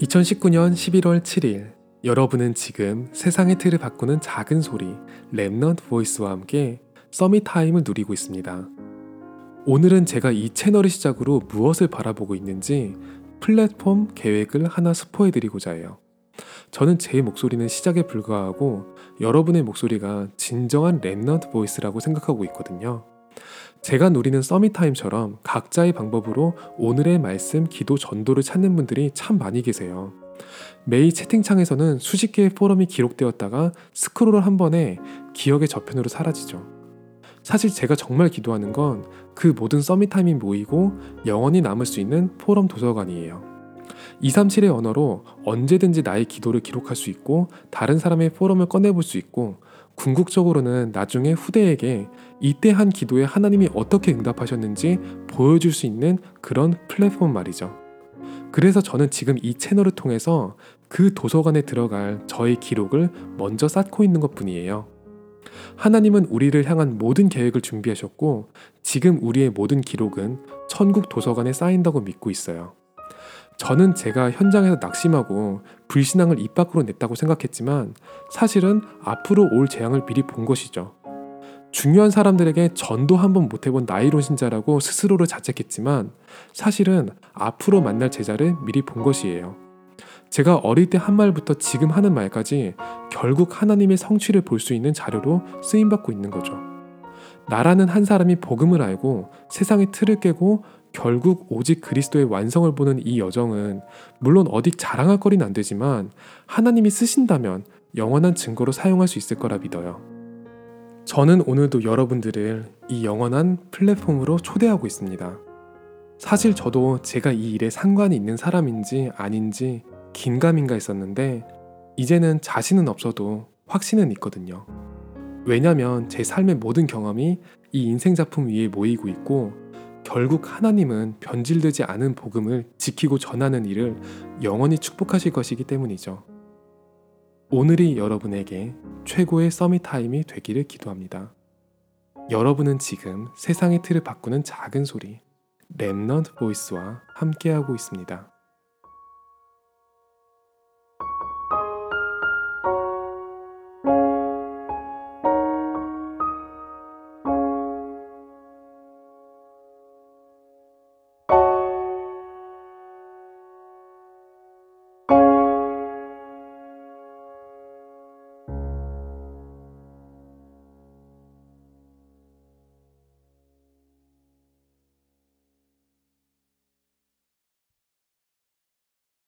2019년 11월 7일 여러분은 지금 세상의 틀을 바꾸는 작은 소리 Remnant Voice와 함께 Summit Time을 누리고 있습니다. 오늘은 제가 이 채널을 시작으로 무엇을 바라보고 있는지 플랫폼 계획을 하나 스포해 드리고자 해요. 저는 제 목소리는 시작에 불과하고 여러분의 목소리가 진정한 Remnant Voice라고 생각하고 있거든요. 제가 누리는 Summit Time처럼 각자의 방법으로 오늘의 말씀, 기도, 전도를 찾는 분들이 참 많이 계세요. 매일 채팅창에서는 수십 개의 포럼이 기록되었다가 스크롤을 한 번에 기억의 저편으로 사라지죠. 사실 제가 정말 기도하는 건 그 모든 Summit Time이 모이고 영원히 남을 수 있는 포럼 도서관이에요. 237의 언어로 언제든지 나의 기도를 기록할 수 있고 다른 사람의 포럼을 꺼내볼 수 있고 궁극적으로는 나중에 후대에게 이때 한 기도에 하나님이 어떻게 응답하셨는지 보여줄 수 있는 그런 플랫폼 말이죠. 그래서 저는 지금 이 채널을 통해서 그 도서관에 들어갈 저의 기록을 먼저 쌓고 있는 것 뿐이에요. 하나님은 우리를 향한 모든 계획을 준비하셨고 지금 우리의 모든 기록은 천국 도서관에 쌓인다고 믿고 있어요. 저는 제가 현장에서 낙심하고 불신앙을 입 밖으로 냈다고 생각했지만 사실은 앞으로 올 재앙을 미리 본 것이죠. 중요한 사람들에게 전도 한번 못 해본 나이론 신자라고 스스로를 자책했지만 사실은 앞으로 만날 제자를 미리 본 것이에요. 제가 어릴 때 한 말부터 지금 하는 말까지 결국 하나님의 성취를 볼 수 있는 자료로 쓰임받고 있는 거죠. 나라는 한 사람이 복음을 알고 세상의 틀을 깨고 결국 오직 그리스도의 완성을 보는 이 여정은 물론 어디 자랑할 거리는 안 되지만 하나님이 쓰신다면 영원한 증거로 사용할 수 있을 거라 믿어요. 저는 오늘도 여러분들을 이 영원한 플랫폼으로 초대하고 있습니다. 사실 저도 제가 이 일에 상관이 있는 사람인지 아닌지 긴가민가 했었는데 이제는 자신은 없어도 확신은 있거든요. 왜냐면 제 삶의 모든 경험이 이 인생 작품 위에 모이고 있고 결국 하나님은 변질되지 않은 복음을 지키고 전하는 일을 영원히 축복하실 것이기 때문이죠. 오늘이 여러분에게 최고의 서밋 타임이 되기를 기도합니다. 여러분은 지금 세상의 틀을 바꾸는 작은 소리 랩넌트 보이스와 함께하고 있습니다.